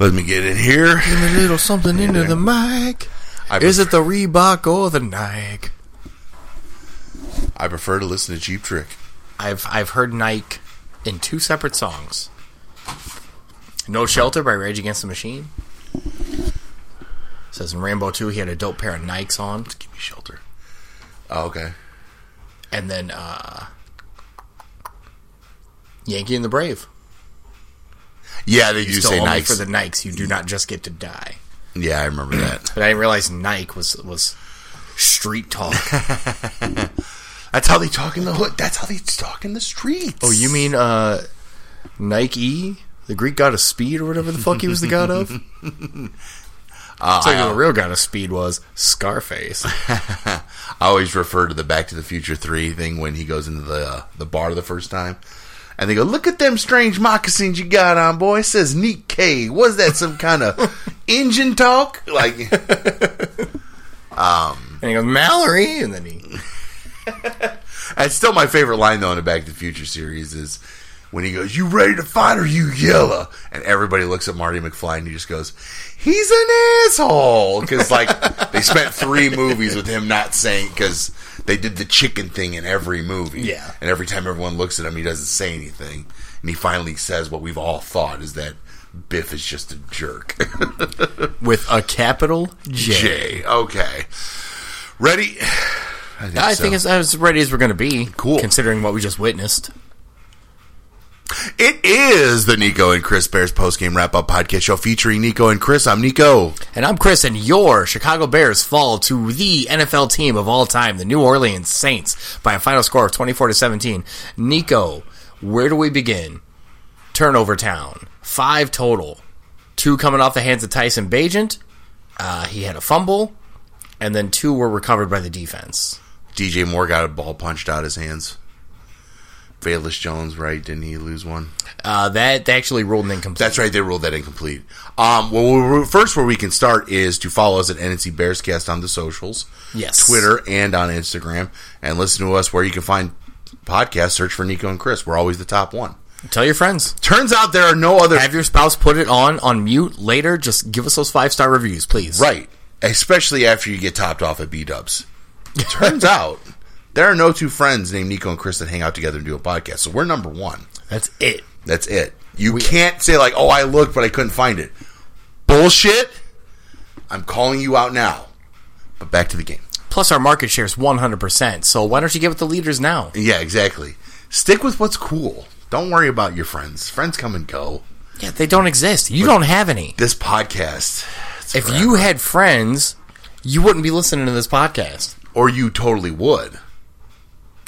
Let me get in here. Give me a little something into the mic. I Is prefer, it the Reebok or the Nike? I prefer to listen to Cheap Trick. I've I've heard Nike in two separate songs. No Shelter by Rage Against the Machine. Says in Rambo 2 he had a dope pair of Nikes on. To give me shelter. Oh, okay. And then uh Yankee and the Brave. Yeah, they do Still say Nikes. for the Nikes, you do not just get to die. yeah, I remember that. But I didn't realize Nike was was street talk. That's how they talk in the hood. That's how they talk in the streets. oh, you mean uh Nike, the Greek god of speed or whatever the fuck he was the god of? Uh, So the real god of speed was Scarface. I always refer to the Back to the Future Three thing when he goes into the uh, the bar the first time, and they go, "Look at them strange moccasins you got on, boy." It says Neat K. Was that some kind of engine talk? Like, um, And he goes, Mallory, and then he That's still my favorite line though in the Back to the Future series is when he goes, "You ready to fight or you yella?" And everybody looks at Marty McFly and he just goes, "He's an asshole." Because like they spent three movies with him not saying because they did the chicken thing in every movie. Yeah. and every time everyone looks at him, he doesn't say anything, and he finally says what we've all thought is that Biff is just a jerk. with a capital J. Jay, okay, ready? I think, I so. think it's as ready as we're going to be. Cool. Considering what we just witnessed. It is the Nico and Chris Bears postgame wrap up podcast show featuring Nico and Chris. I'm Nico. And I'm Chris, and your Chicago Bears fall to the NFL team of all time, the New Orleans Saints, by a final score of 24 to 17. Nico, where do we begin? Turnover town. Five total. Two coming off the hands of Tyson Bagent. Uh, he had a fumble. And then two were recovered by the defense. DJ Moore got a ball punched out his hands. Velus Jones, right? Didn't he lose one? Uh, that they actually ruled an incomplete. That's right. They ruled that incomplete. Um, well, first, where we can start is to follow us at NNC Bearscast on the socials, Yes. Twitter and on Instagram, and listen to us where you can find podcasts. Search for Nico and Chris. We're always the top one. Tell your friends. Turns out there are no other Have your spouse put it on on mute later. Just give us those five star reviews, please. Right. Especially after you get topped off at B Dubs. Turns out there are no two friends named Nico and Chris that hang out together and do a podcast. So we're number one. That's it. That's it. You can't say like, "Oh, I looked, but I couldn't find it." Bullshit. I'm calling you out now. But back to the game. Plus, our market share is 100%. So why don't you get with the leaders now? Yeah, exactly. Stick with what's cool. Don't worry about your friends. Friends come and go. Yeah, they don't exist. You don't have any. This podcast. If forever. you had friends, you wouldn't be listening to this podcast. or you totally would.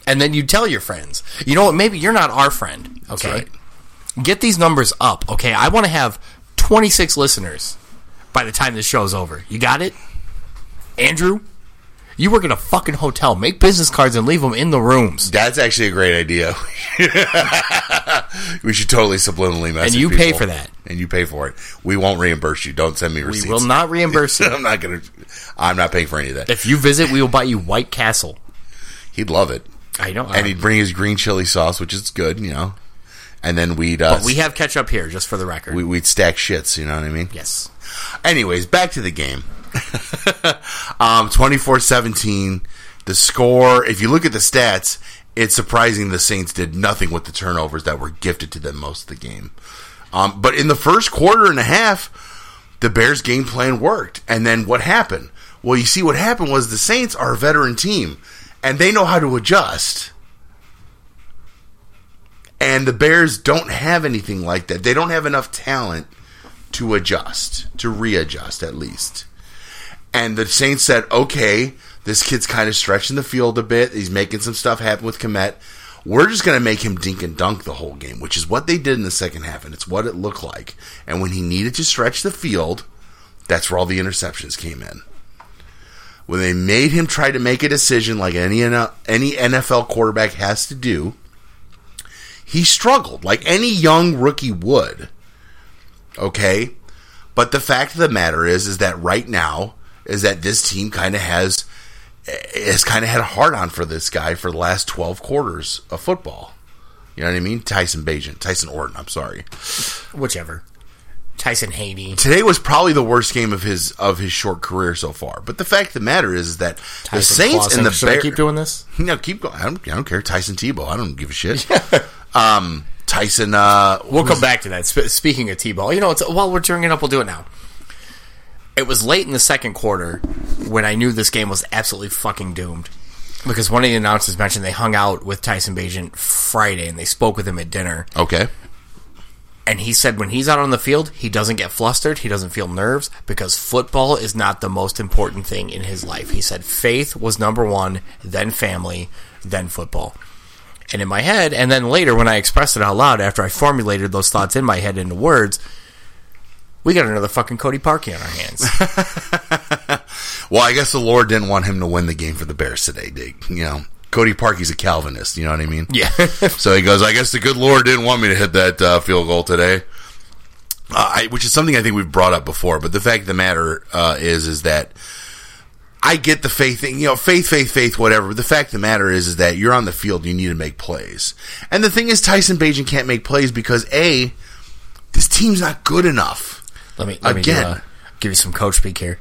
And then you tell your friends. You know what? Maybe you're not our friend. Okay. right. Get these numbers up. Okay. I want to have 26 listeners by the time this show's over. You got it? Andrew? You work at a fucking hotel. Make business cards and leave them in the rooms. That's actually a great idea. we should totally subliminally message And you pay for that. And you pay for it. We won't reimburse you. Don't send me receipts. We will not reimburse you. I'm not gonna. I'm not paying for any of that. If you visit, we will buy you White Castle. He'd love it, I know. and he'd bring his green chili sauce, which is good, you know. And then we'd uh, but we have ketchup here, just for the record. we, we'd stack shits. You know what I mean? yes. Anyways, back to the game. um, 24-17. The score, if you look at the stats, it's surprising the Saints did nothing with the turnovers that were gifted to them most of the game. Um, but in the first quarter and a half, the Bears' game plan worked. And then what happened? Well, you see, what happened was the Saints are a veteran team, and they know how to adjust. And the Bears don't have anything like that. They don't have enough talent to adjust, to readjust at least. And the Saints said, okay, this kid's kind of stretching the field a bit. He's making some stuff happen with Komet. We're just going to make him dink and dunk the whole game, which is what they did in the second half, and it's what it looked like. And when he needed to stretch the field, that's where all the interceptions came in. When they made him try to make a decision like any any NFL quarterback has to do, he struggled like any young rookie would. Okay? But the fact of the matter is is that right now is that this team kind of has has kind of had a hard on for this guy for the last 12 quarters of football. You know what I mean? Tyson Bagent, Tyson Orton, I'm sorry. Whichever. Tyson Haney. Today was probably the worst game of his of his short career so far. But the fact of the matter is that the Saints Clausen. and the Should Bears keep doing this? No, keep going. I don't, I don't care. Tyson Tebow. I don't give a shit. um, Tyson. Uh, We'll come back to that. Sp- speaking of Tebow, you know, it's, while we're bringing it up, we'll do it now. It was late in the second quarter when I knew this game was absolutely fucking doomed. Because one of the announcers mentioned they hung out with Tyson Bagent Friday and they spoke with him at dinner. okay. And he said when he's out on the field, he doesn't get flustered, he doesn't feel nerves because football is not the most important thing in his life. He said faith was number one, then family, then football. And in my head, and then later when I expressed it out loud after I formulated those thoughts in my head into words, we got another fucking Cody Parkey on our hands. Well, I guess the Lord didn't want him to win the game for the Bears today, Dig. You know, Cody Parkey's a Calvinist. You know what I mean? yeah. So he goes, I guess the good Lord didn't want me to hit that uh, field goal today. Uh, I, which is something I think we've brought up before, but the fact of the matter uh, is, is that I get the faith thing, you know, faith, faith, faith, whatever. But the fact of the matter is, is that you're on the field, you need to make plays. And the thing is, Tyson Bagent can't make plays because a, this team's not good enough. let me, let me Again. do, uh, give you some coach speak here.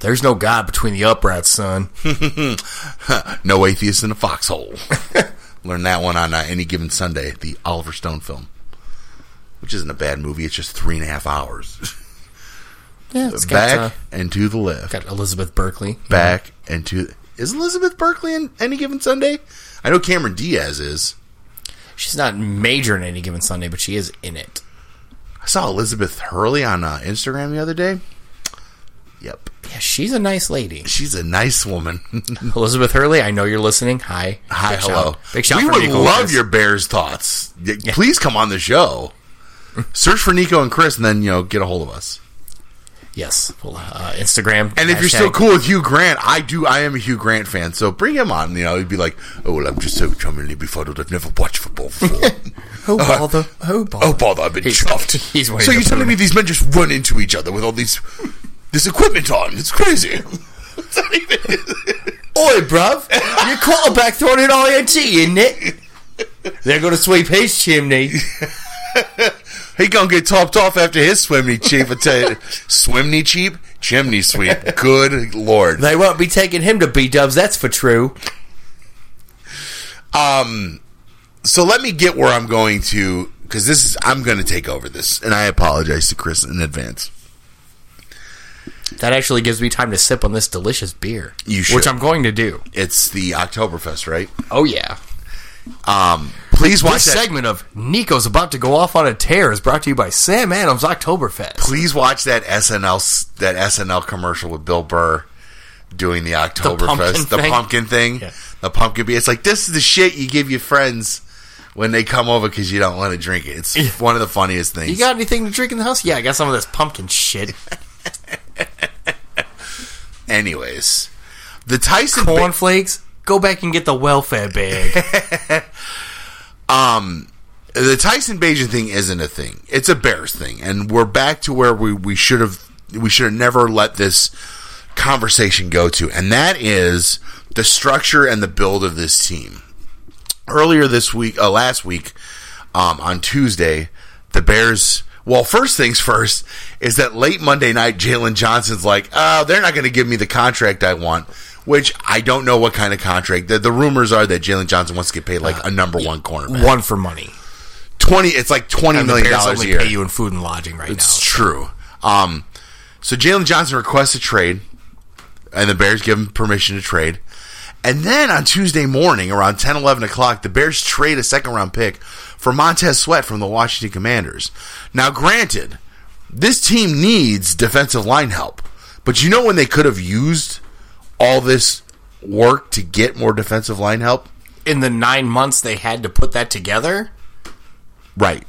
There's no God between the uprights, son. no atheist in a foxhole. Learn that one on uh, any given Sunday, the Oliver Stone film, which isn't a bad movie. It's just three and a half hours. Yeah, it's got, Back uh, and to the left. got Elizabeth Berkley. Back and to. Is Elizabeth Berkley in any given Sunday? I know Cameron Diaz is. She's not major in any given Sunday, but she is in it. I saw Elizabeth Hurley on uh, Instagram the other day. Yep, Yeah, she's a nice lady. she's a nice woman. Elizabeth Hurley, I know you're listening. Hi. Hi, Big hello. Shout. Big shout we would Nico love Chris. your Bears thoughts. Y- Please come on the show. Search for Nico and Chris, and then you know get a hold of us. Yes. Well, uh, Instagram. And if you're still cool with Hugh Grant, I do. I am a Hugh Grant fan, so bring him on. You know, he'd be like, "Oh well, I'm just so charmingly befuddled. I've never watched football before. Oh, bother. Oh, bother. oh bother, I've been He's- chuffed." he's so you're telling me these men just run into each other with all these this equipment on? It's crazy. It's not even- Oi, bruv. Your quarterback throwing it INT, isn't it? They're going to sweep his chimney. he gonna get topped off after his swimney cheap. I tell you, swimney cheap, chimney sweep. Good lord. They won't be taking him to B-dubs, that's for true. Um, so let me get where I'm going to because this is I'm going to take over this, and I apologize to Chris in advance. That actually gives me time to sip on this delicious beer. You should. Which I'm going to do. It's the Oktoberfest, right? Oh, yeah. Um, please watch This that. segment of Nico's about to go off on a tear is brought to you by Sam Adams Oktoberfest. Please watch that SNL that SNL commercial with Bill Burr doing the Oktoberfest, the pumpkin pumpkin thing? thing, Yeah. the pumpkin beer. It's like this is the shit you give your friends when they come over because you don't want to drink it. It's one of the funniest things. You got anything to drink in the house? Yeah, I got some of this pumpkin shit. Anyways, the Tyson Ba- Cornflakes? Go back and get the welfare bag. um the Tyson Bagent thing isn't a thing. It's a Bears thing, and we're back to where we we should have we should have never let this conversation go to, and that is the structure and the build of this team. Earlier this week, uh, last week, um, on Tuesday, the Bears. Well, first things first is that late Monday night, Jaylon Johnson's like, "Oh, they're not going to give me the contract I want." Which I don't know what kind of contract. The, the rumors are that Jaylon Johnson wants to get paid like a number one cornerback One for money. twenty. It's like twenty And million dollars a year. pay you in food and lodging right It's now. true. Um, so Jaylon Johnson requests a trade, and the Bears give him permission to trade. And then on Tuesday morning, around 10, 11 o'clock, the Bears trade a second round pick for Montez Sweat from the Washington Commanders. Now, granted, this team needs defensive line help, but you know when they could have used all this work to get more defensive line help? In the nine months they had to put that together, Right.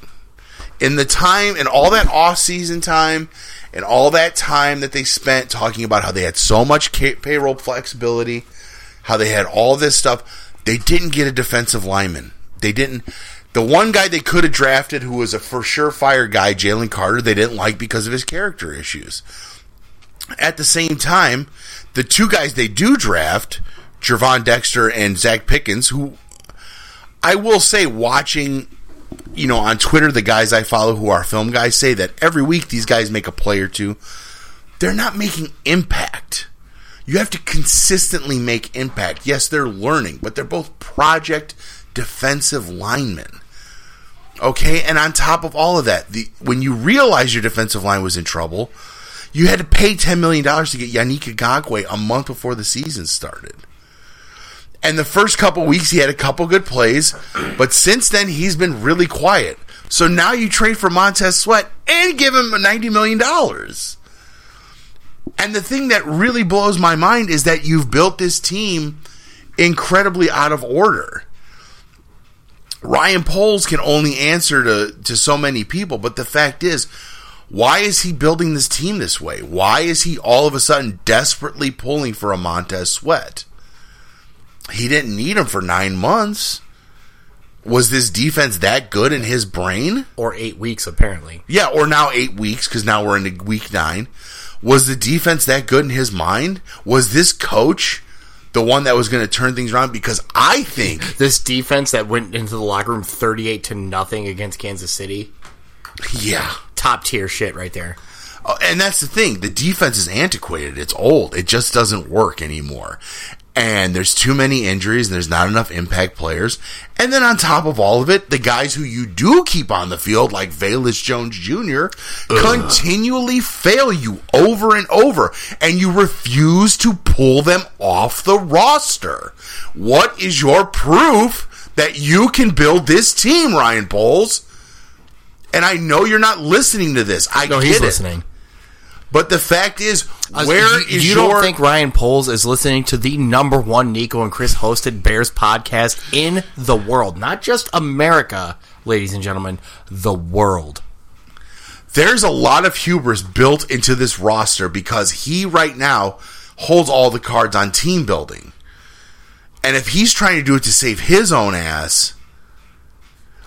In the time and all that off season time and all that time that they spent talking about how they had so much payroll flexibility, how they had all this stuff, they didn't get a defensive lineman. They didn't. The one guy they could have drafted who was a for sure fire guy, Jalen Carter, they didn't like because of his character issues. At the same time, the two guys they do draft, Gervon Dexter and Zacch Pickens, who I will say, watching you know, on Twitter, the guys I follow who are film guys say that every week these guys make a play or two. They're not making impact. You have to consistently make impact. Yes, they're learning, but they're both project defensive linemen. Okay, and on top of all of that, the when you realize your defensive line was in trouble, you had to pay ten million dollars to get Yannick Ngakoue a month before the season started. And the first couple weeks, he had a couple good plays, but since then, he's been really quiet. So now you trade for Montez Sweat and give him $90 million. And the thing that really blows my mind is that you've built this team incredibly out of order. Ryan Poles can only answer to, to so many people, but the fact is, why is he building this team this way? Why is he all of a sudden desperately pulling for a Montez Sweat? He didn't need him for nine months. Was this defense that good in his brain? Or eight weeks, apparently. Yeah, or now eight weeks because now we're into week nine. Was the defense that good in his mind? Was this coach the one that was going to turn things around? Because I think This defense that went into the locker room 38 to nothing against Kansas City, yeah. top tier shit right there. Uh, And that's the thing. The defense is antiquated. It's old. It just doesn't work anymore. And there's too many injuries and there's not enough impact players. And then on top of all of it, the guys who you do keep on the field, like Velus Jones Jr., continually fail you over and over. And you refuse to pull them off the roster. What is your proof that you can build this team, Ryan Poles? And I know you're not listening to this. I No, get he's it. listening. But the fact is, Uh, where you, is you your? don't think Ryan Poles is listening to the number one Nico and Chris hosted Bears podcast in the world, not just America, ladies and gentlemen, the world. there's a lot of hubris built into this roster because he right now holds all the cards on team building, and if he's trying to do it to save his own ass,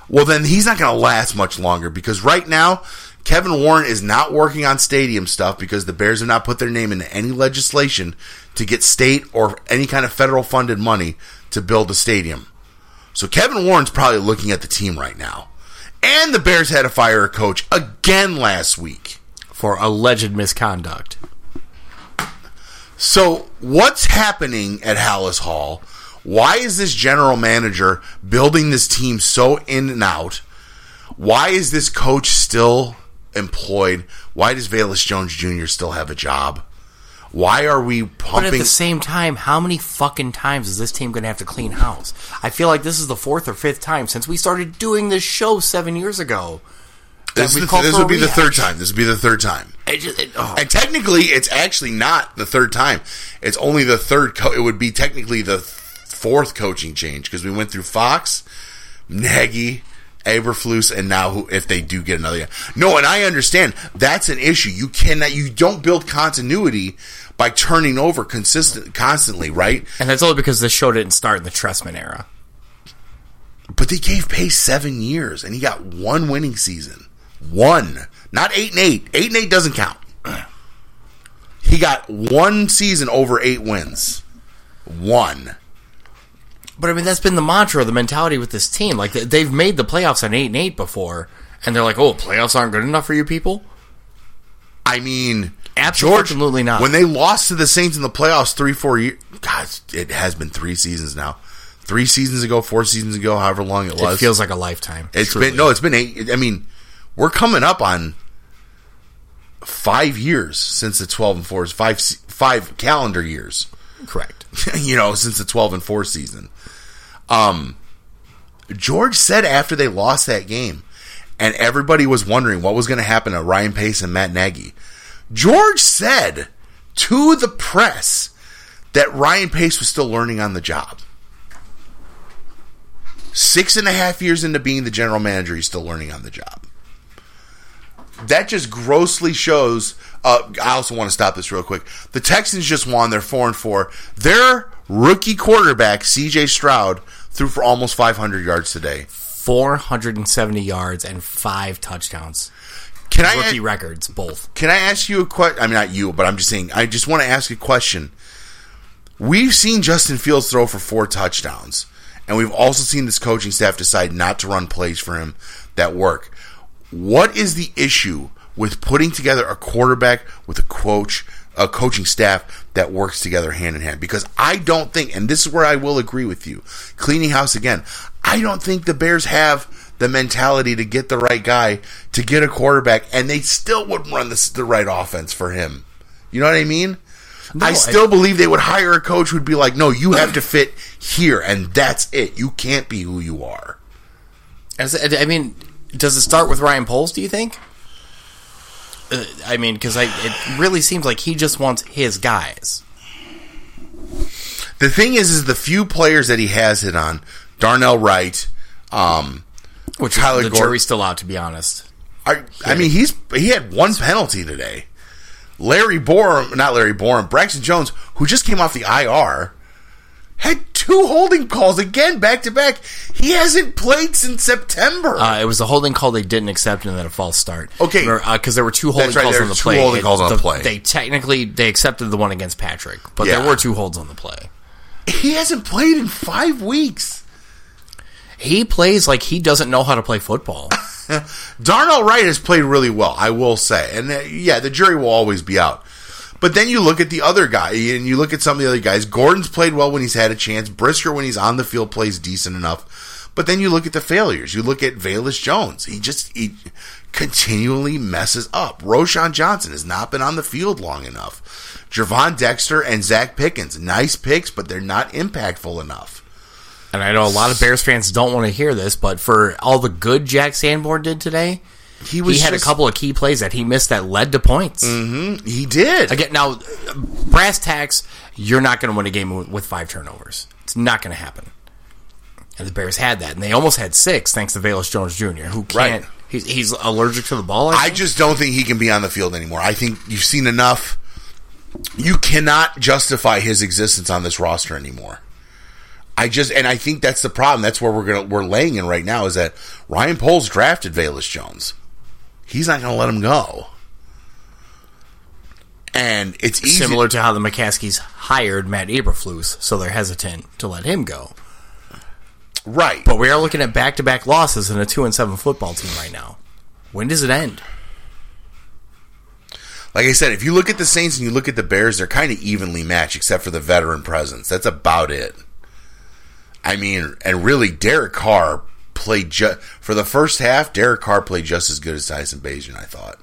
well, then he's not going to last much longer because right now. Kevin Warren is not working on stadium stuff because the Bears have not put their name into any legislation to get state or any kind of federal funded money to build a stadium. So Kevin Warren's probably looking at the team right now. And the Bears had to fire a coach again last week. For alleged misconduct. So what's happening at Halas Hall? Why is this general manager building this team so in and out? Why is this coach still employed? Why does Velus Jones Jr. still have a job? Why are we But at the same time, how many fucking times is this team going to have to clean house? I feel like this is the fourth or fifth time since we started doing this show seven years ago. this this would be the third time. This would be the third time. Just, it, oh. And technically, it's actually not the third time. It's only the third. Co- it would be technically the th- fourth coaching change because we went through Fox, Nagy, Eberflus, and now who, if they do get another. No, and I understand that's an issue. You cannot. You don't build continuity by turning over consistent constantly, right? and that's only because this show didn't start in the Trestman era. But they gave Pace seven years, and he got one winning season. One, not eight and eight. Eight and eight doesn't count. He got one season over eight wins. One. But I mean, that's been the mantra, the mentality with this team. Like they- they've made the playoffs on eight and eight before, and they're like, "Oh, playoffs aren't good enough for you people." I mean, Absolutely not. When they lost to the Saints in the playoffs three, four years, God, it has been three seasons now. Three seasons ago, four seasons ago, however long it was. It feels like a lifetime. It's truly. been no, it's been eight. I mean, we're coming up on five years since the twelve and fours, five five calendar years. correct. you know, since the 12 and 4 season. Um, George said after they lost that game, and everybody was wondering what was going to happen to Ryan Pace and Matt Nagy. George said to the press that Ryan Pace was still learning on the job. Six and a half years into being the general manager, he's still learning on the job. That just grossly shows. Uh, I also want to stop this real quick. The Texans just won. They're four and four. Their rookie quarterback C.J. Stroud threw for almost 500 yards today. 470 yards and five touchdowns. Can I Rookie records, both. Can I ask you a question? I mean, not you, but I'm just saying. I just want to ask a question. We've seen Justin Fields throw for four touchdowns, And we've also seen this coaching staff decide not to run plays for him that work. What is the issue with putting together a quarterback with a coach, a coaching staff that works together hand in hand? Because I don't think, and this is where I will agree with you, cleaning house again, I don't think the Bears have the mentality to get the right guy to get a quarterback, and they still wouldn't run this, the right offense for him. You know what I mean? No, I I- still believe they would hire a coach who'd be like, no, you have to fit here, and that's it. You can't be who you are. As- I mean, does it start with Ryan Poles? Do you think? Uh, I mean, because it really seems like he just wants his guys. The thing is, is the few players that he has hit on, Darnell Wright, um, Which Tyler the Gordon- jury's still out, to be honest. I, I mean, he's he had one penalty today. Larry Borom, not Larry Borom, Braxton Jones, who just came off the IR, had two holding calls again back to back. He hasn't played since September. Uh, it was a holding call they didn't accept and then a false start. Okay. because there were two holding right, calls on the two play. holding It- calls on the play. They technically they accepted the one against Patrick, but Yeah. there were two holds on the play. he hasn't played in five weeks. He plays like he doesn't know how to play football. Darnell Wright has played really well, I will say. And uh, yeah, the jury will always be out. But then you look at the other guy, and you look at some of the other guys. Gordon's played well when he's had a chance. Brisker, when he's on the field, plays decent enough. But then you look at the failures. You look at Velus Jones. He just he continually messes up. Roschon Johnson has not been on the field long enough. Gervon Dexter and Zacch Pickens, nice picks, but they're not impactful enough. and I know a lot of Bears fans don't want to hear this, but for all the good Jack Sanborn did today, He he, had just- a couple of key plays that he missed that led to points. Mm-hmm. He did. Again, now brass tacks, you're not going to win a game with- with five turnovers. It's not going to happen. And the Bears had that, and they almost had six thanks to Velus Jones Jr., who can't. Right. He's, he's allergic to the ball. I, I just don't think he can be on the field anymore. I think you've seen enough. You cannot justify his existence on this roster anymore. I just and I think that's the problem. That's where we're gonna we're laying in right now is that Ryan Poles drafted Velus Jones. He's not gonna let him go. And it's easy. similar to how the McCaskies hired Matt Eberflus, so they're hesitant to let him go. right. But we are looking at back-to-back losses in a two and seven football team right now. When does it end? like I said, if you look at the Saints and you look at the Bears, they're kind of evenly matched, except for the veteran presence. That's about it. I mean, and really, Derek Carr played just for the first half. Derek Carr played just as good as Tyson Bagent, I thought.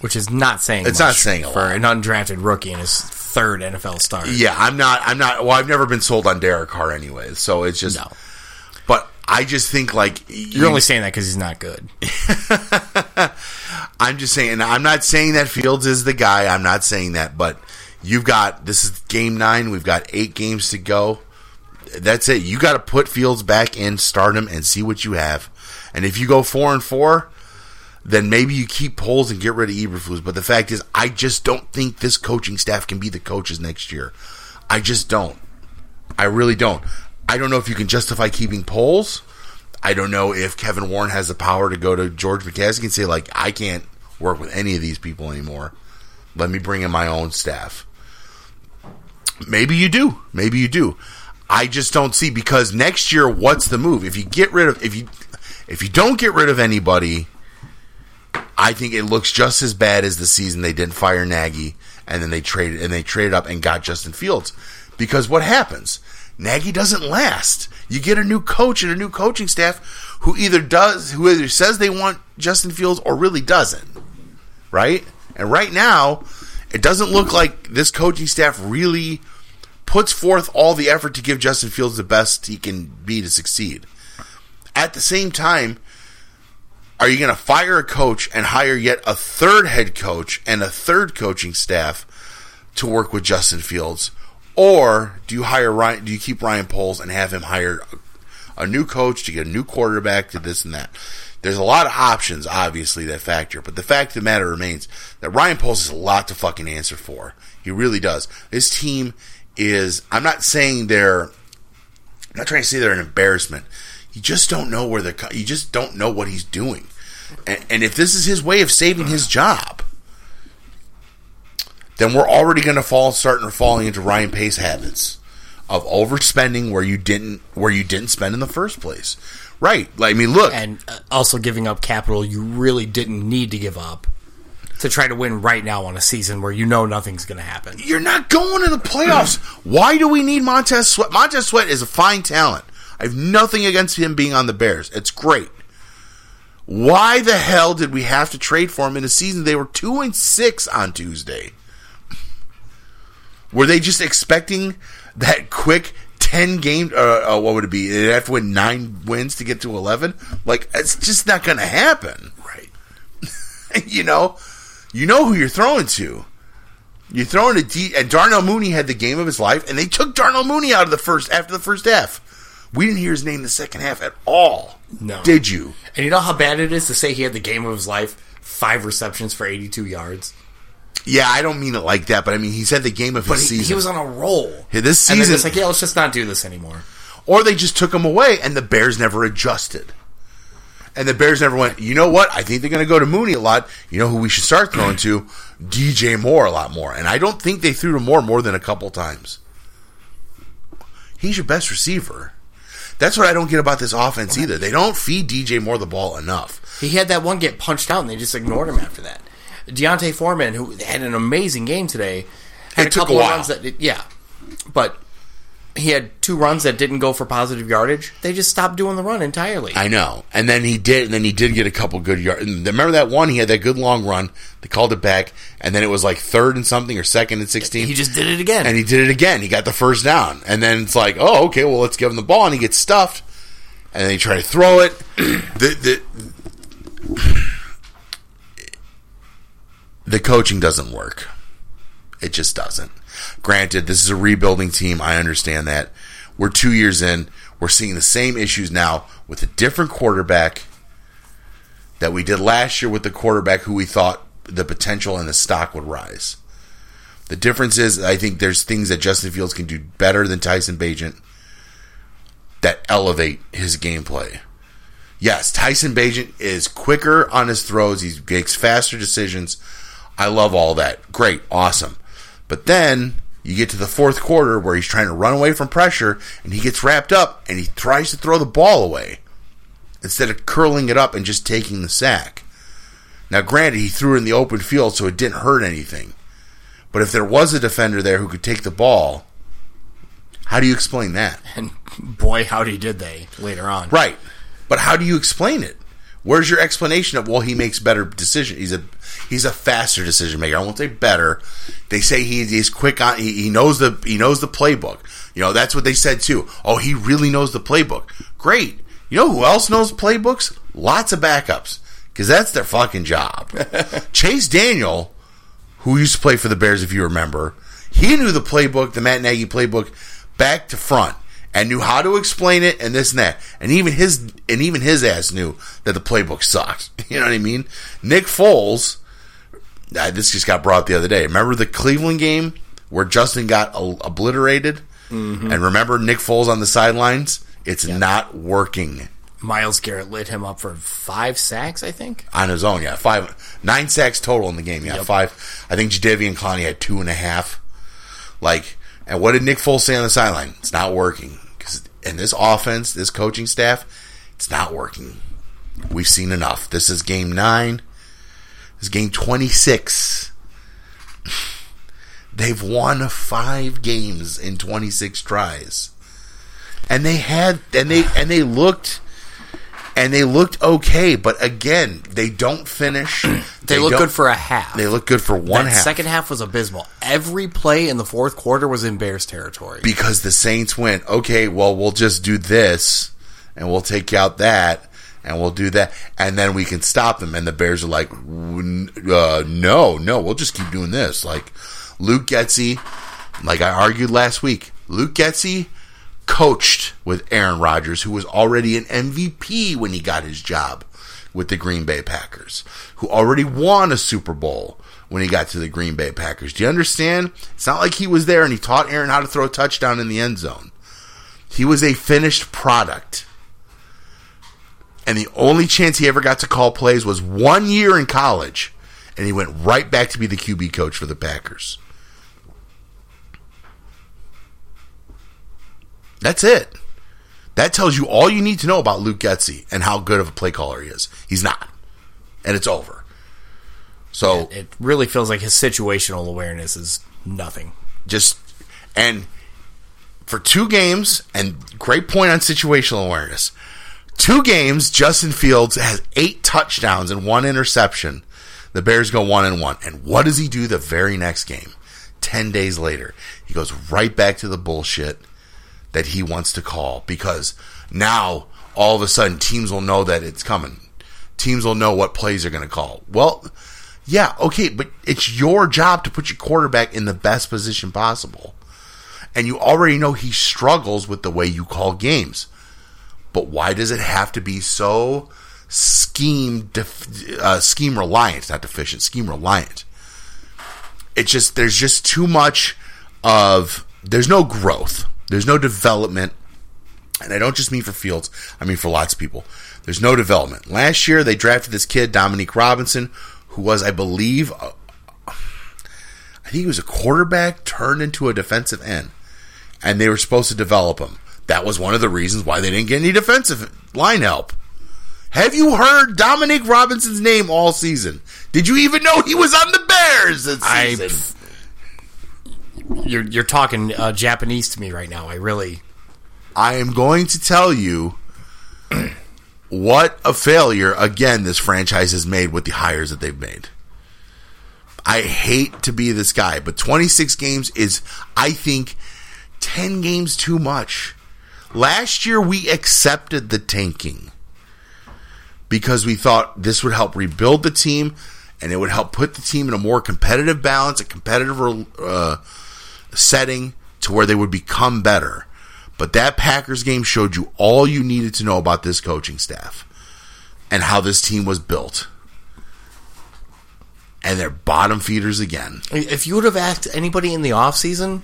Which is not saying It's much not saying a for lot. an undrafted rookie in his third NFL start. Yeah, I'm not. I'm not. Well, I've never been sold on Derek Carr anyway, so it's just. No. But I just think like You're only saying that because he's not good. I'm just saying. I'm not saying that Fields is the guy. I'm not saying that, but you've got this is game nine. We've got eight games to go. That's it. You got to put Fields back in, start him, and see what you have. And if you go four and four, then maybe you keep Poles and get rid of Eberflus. But the fact is, I just don't think this coaching staff can be the coaches next year. I just don't. I really don't. I don't know if you can justify keeping Poles. I don't know if Kevin Warren has the power to go to George McCaskey and say, like, I can't work with any of these people anymore. Let me bring in my own staff. Maybe you do. Maybe you do. I just don't see because next year, what's the move? If you get rid of if you if you don't get rid of anybody, I think it looks just as bad as the season they didn't fire Nagy and then they traded and they traded up and got Justin Fields. Because what happens? Nagy doesn't last. You get a new coach and a new coaching staff who either does who either says they want Justin Fields or really doesn't. Right? And right now, it doesn't look like this coaching staff really puts forth all the effort to give Justin Fields the best he can be to succeed. At the same time, are you going to fire a coach and hire yet a third head coach and a third coaching staff to work with Justin Fields, or do you hire Ryan? Do you keep Ryan Poles and have him hire a, new coach to get a new quarterback to this and that? There's a lot of options, obviously, that factor, but the fact of the matter remains that Ryan Poles has a lot to fucking answer for. He really does. This team is. I'm not saying they're. I'm not trying to say they're an embarrassment. You just don't know where the. You just don't know what he's doing, and, and if this is his way of saving his job, then we're already going to fall, starting falling into Ryan Pace habits of overspending where you didn't where you didn't spend in the first place. Right. Like, I mean, look, and uh, also giving up capital you really didn't need to give up to try to win right now on a season where you know nothing's going to happen. you're not going to the playoffs. Why do we need Montez Sweat? Montez Sweat is a fine talent. I have nothing against him being on the Bears. It's great. Why the hell did we have to trade for him in a season they were two and six on Tuesday? Were they just expecting that quick ten game? Uh, uh, what would it be? They'd have to win nine wins to get to eleven. Like it's just not going to happen. Right. you know, you know who you're throwing to. You're throwing a D, and Darnell Mooney had the game of his life, and they took Darnell Mooney out of the first after the first half. We didn't hear his name the second half at all. No. did you? And you know how bad it is to say he had the game of his life, five receptions for 82 yards? Yeah, I don't mean it like that, but I mean he's had the game of his But he, season. he was on a roll. Yeah, this season- it's like, yeah, let's just not do this anymore. or they just took him away, and the Bears never adjusted. And the Bears never went. You know what? I think they're going to go to Mooney a lot. You know who we should start throwing to? DJ Moore a lot more. And I don't think they threw to Moore more than a couple times. He's your best receiver. That's what I don't get about this offense either. They don't feed DJ Moore the ball enough. He had that one get punched out, and they just ignored him after that. D'Onta Foreman, who had an amazing game today, had It a couple of while. runs that, yeah, but he had two runs that didn't go for positive yardage. They just stopped doing the run entirely. I know. And then he did, and then he did get a couple good yards. Remember that one? He had that good long run. They called it back, and then it was like third and something or second and 16. he just did it again. and he did it again. He got the first down, and then it's like, oh, okay, well, let's give him the ball, and he gets stuffed, and then he try to throw it. the, the the coaching doesn't work. It just doesn't. Granted, this is a rebuilding team. I understand that. We're two years in. We're seeing the same issues now with a different quarterback that we did last year with the quarterback who we thought the potential and the stock would rise. The difference is, I think there's things that Justin Fields can do better than Tyson Bagent that elevate his gameplay. Yes, Tyson Bagent is quicker on his throws. He makes faster decisions. I love all that. Great, awesome. But then you get to the fourth quarter where he's trying to run away from pressure and he gets wrapped up and he tries to throw the ball away instead of curling it up and just taking the sack. Now, granted, he threw it in the open field, so it didn't hurt anything. But if there was a defender there who could take the ball, how do you explain that? and boy, howdy did they later on. Right. But how do you explain it? Where's your explanation of well he makes better decisions? He's a he's a faster decision maker. I won't say better. They say he, he's quick on he, he knows the he knows the playbook. You know, that's what they said too. Oh, he really knows the playbook. Great. You know who else knows playbooks? Lots of backups. Because that's their fucking job. Chase Daniel, who used to play for the Bears, if you remember, he knew the playbook, the Matt Nagy playbook, back to front, and knew how to explain it and this and that. And even his and even his ass knew that the playbook sucked. You know what I mean? Nick Foles, this just got brought up the other day. Remember the Cleveland game where Justin got obliterated, mm-hmm. and remember Nick Foles on the sidelines? It's not working Myles Garrett lit him up for five sacks, I think. on his own. Yeah, five, nine sacks total in the game. Yeah, Yep. five. I think Jadeveon Clowney had two and a half. Like, and what did Nick Foles say on the sideline? It's not working in this offense, this coaching staff, it's not working. We've seen enough. This is game nine. This is game twenty six. They've won five games in twenty six tries, and they had and they and they looked and they looked okay, but again, they don't finish. They, look don't- good for a half. They look good for one that half second half was abysmal. Every play in the fourth quarter was in Bears territory. because the Saints went, okay, well, we'll just do this and we'll take out that and we'll do that and then we can stop them. And the Bears are like, uh, no, no, we'll just keep doing this. Like Luke Getsy, like I argued last week, Luke Getsy coached with Aaron Rodgers, who was already an MVP when he got his job with the Green Bay Packers, who already won a Super Bowl when he got to the Green Bay Packers. Do you understand? It's not like he was there and he taught Aaron how to throw a touchdown in the end zone. He was a finished product. And the only chance he ever got to call plays was one year in college, and he went right back to be the QB coach for the Packers. That's it. That tells you all you need to know about Luke Getsy and how good of a play caller he is. He's not. And it's over. So It really feels like his situational awareness is nothing. just and for two games and great point on situational awareness. Two games, Justin Fields has eight touchdowns and one interception. The Bears go one and one. And what does he do the very next game? Ten days later, he goes right back to the bullshit that he wants to call because now all of a sudden teams will know that it's coming. Teams will know what plays they're going to call. Well, yeah, okay, but it's your job to put your quarterback in the best position possible. And you already know he struggles with the way you call games. But why does it have to be so scheme def- uh, scheme reliant, not deficient, scheme reliant? It's just there's just too much of there's no growth. There's no development. And I don't just mean for Fields, I mean for lots of people. There's no development. Last year they drafted this kid Dominique Robinson who was I believe uh, I think he was a quarterback turned into a defensive end. And they were supposed to develop him. That was one of the reasons why they didn't get any defensive line help. Have you heard Dominique Robinson's name all season? Did you even know he was on the Bears this I- season? You're you're talking uh, Japanese to me right now. I really I am going to tell you what a failure again this franchise has made with the hires that they've made. I hate to be this guy, but 26 games is I think 10 games too much. Last year we accepted the tanking because we thought this would help rebuild the team and it would help put the team in a more competitive balance, a competitive uh, setting to where they would become better. But that Packers game showed you all you needed to know about this coaching staff and how this team was built. And they're bottom feeders again. if you would have asked anybody in the offseason,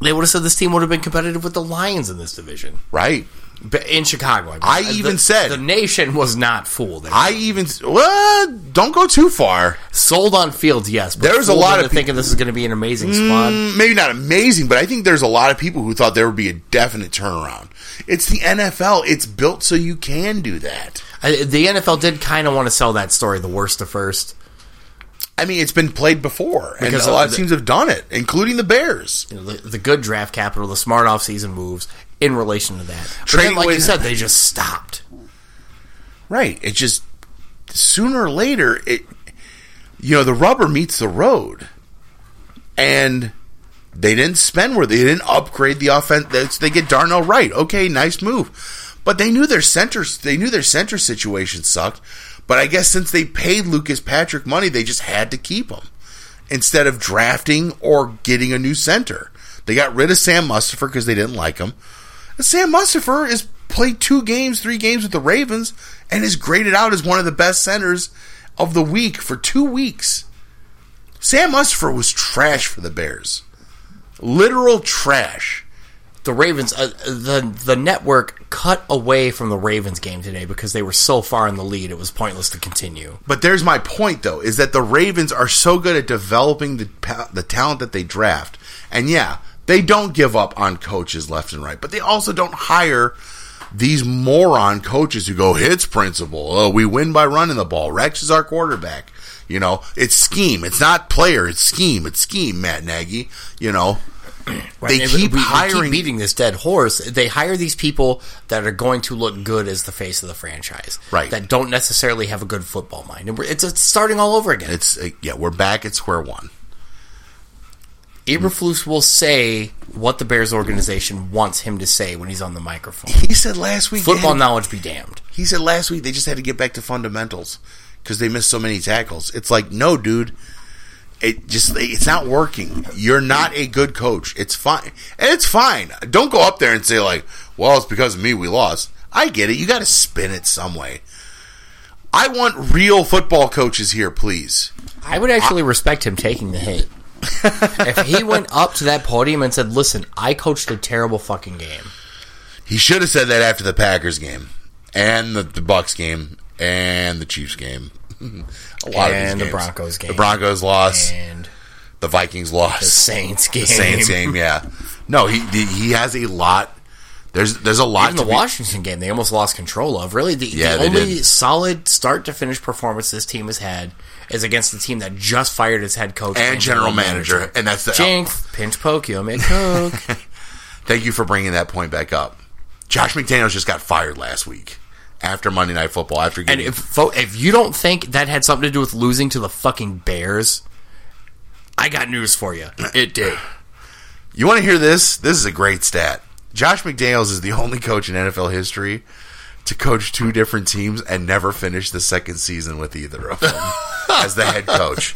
they would have said this team would have been competitive with the Lions in this division. Right. But in Chicago, mean. I even The- said- the nation was not fooled. I even well, don't go too far. sold on Fields, yes. But There's a lot of peop- thinking this is going to be an amazing squad. Mm, maybe not amazing, but I think there's a lot of people who thought there would be a definite turnaround. It's the NFL. It's built so you can do that. I, the NFL did kind of want to sell that story, the worst to first. I mean, it's been played before, and Because a lot of teams have done it, including the Bears. You know, the, the good draft capital, the smart offseason moves in relation to that. But then, like you said, they just stopped. Right. It just sooner or later it you know, the rubber meets the road. And they didn't spend where they didn't upgrade the offense. They get Darnell Wright. Okay, nice move. But they knew their centers they knew their center situation sucked. But I guess since they paid Lucas Patrick money, they just had to keep him. Instead of drafting or getting a new center. They got rid of Sam Mustipher because they didn't like him. Sam Mustipher has played two games, three games with the Ravens, and is graded out as one of the best centers of the week for two weeks. Sam Mustipher was trash for the Bears. Literal trash. The Ravens, uh, the the network cut away from the Ravens game today because they were so far in the lead, it was pointless to continue. But there's my point, though, is that the Ravens are so good at developing the the talent that they draft, and yeah, they don't give up on coaches left and right, but they also don't hire these moron coaches who go hits principle. Oh, we win by running the ball. Rex is our quarterback. You know, it's scheme. It's not player. It's scheme. It's scheme. Matt Nagy. You know, they And keep we- we hiring. beating this dead horse. They hire these people that are going to look good as the face of the franchise, Right. That don't necessarily have a good football mind, and it's, it's starting all over again. it's uh, yeah, we're back at square one. Eberflus will say what the Bears organization wants him to say when he's on the microphone. He said last week. Football had- knowledge be damned. He said last week they just had to get back to fundamentals because they missed so many tackles. It's like, no, dude, it just it's not working. You're not a good coach. It's fine, and it's fine. Don't go up there and say like, well, it's because of me we lost. I get it. You got to spin it some way. I want real football coaches here, please. I would actually respect him taking the hit. If he went up to that podium and said, "Listen, I coached a terrible fucking game," He should have said that after the Packers game, and the, the Bucks game, and the Chiefs game. a lot of these And the games. Broncos game. The Broncos lost. and The Vikings lost. The Saints game. The Saints game, yeah. No, he he has a lot. There's there's a lot. Even the be- Washington game, they almost lost control of. Really, the, Yeah, the only did. solid start to finish performance this team has had is against the team that just fired its head coach and general manager, and that's the Jinx, pinch poke, you make coke. Thank you for bringing that point back up. Josh McDaniels just got fired last week after Monday Night Football. After and if fo- if you don't think that had something to do with losing to the fucking Bears, I got news for you. It did. you want to hear this, this is a great stat. Josh McDaniels is the only coach in NFL history to coach two different teams and never finish the second season with either of them as the head coach.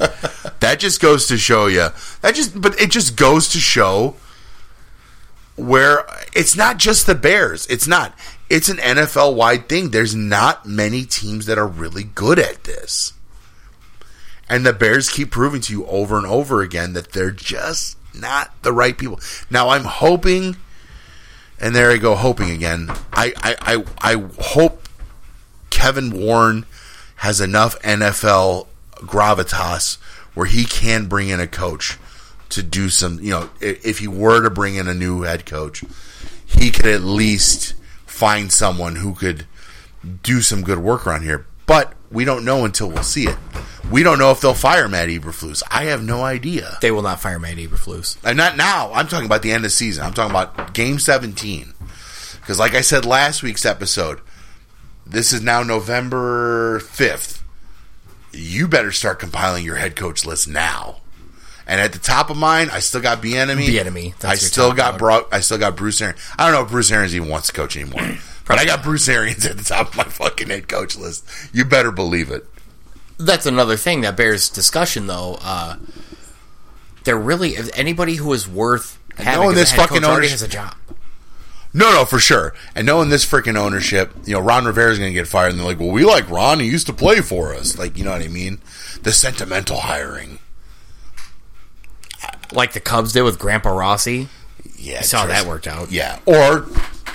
That just goes to show you. That just, but it just goes to show where it's not just the Bears. It's not. It's an NFL wide thing. There's not many teams that are really good at this. And the Bears keep proving to you over and over again that they're just not the right people. Now I'm hoping and there I go hoping again. I, I, I, I hope Kevin Warren has enough NFL gravitas where he can bring in a coach to do some, you know, if he were to bring in a new head coach, he could at least find someone who could do some good work around here. But we don't know until we'll see it. We don't know if they'll fire Matt Eberflus. I have no idea. They will not fire Matt Eberflus. And not now. I'm talking about the end of the season. I'm talking about game 17. Because, like I said last week's episode, this is now November 5th. You better start compiling your head coach list now. And at the top of mine, I still got Bienemy. Bieniemy, that's I still got. Bro- I still got Bruce Arians. I don't know if Bruce Arians even wants to coach anymore. but I got Bruce Arians at the top of my fucking head coach list. You better believe it. That's another thing that bears discussion, though. Uh, there really, anybody who is worth having a this fucking coach already ownership- has a job. No, no, for sure. And knowing this freaking ownership, you know, Ron Rivera's going to get fired, and they're like, "Well, we like Ron. He used to play for us." Like, you know what I mean? The sentimental hiring. Like the Cubs did with Grandpa Rossy. Yeah, I saw that worked out. Yeah, or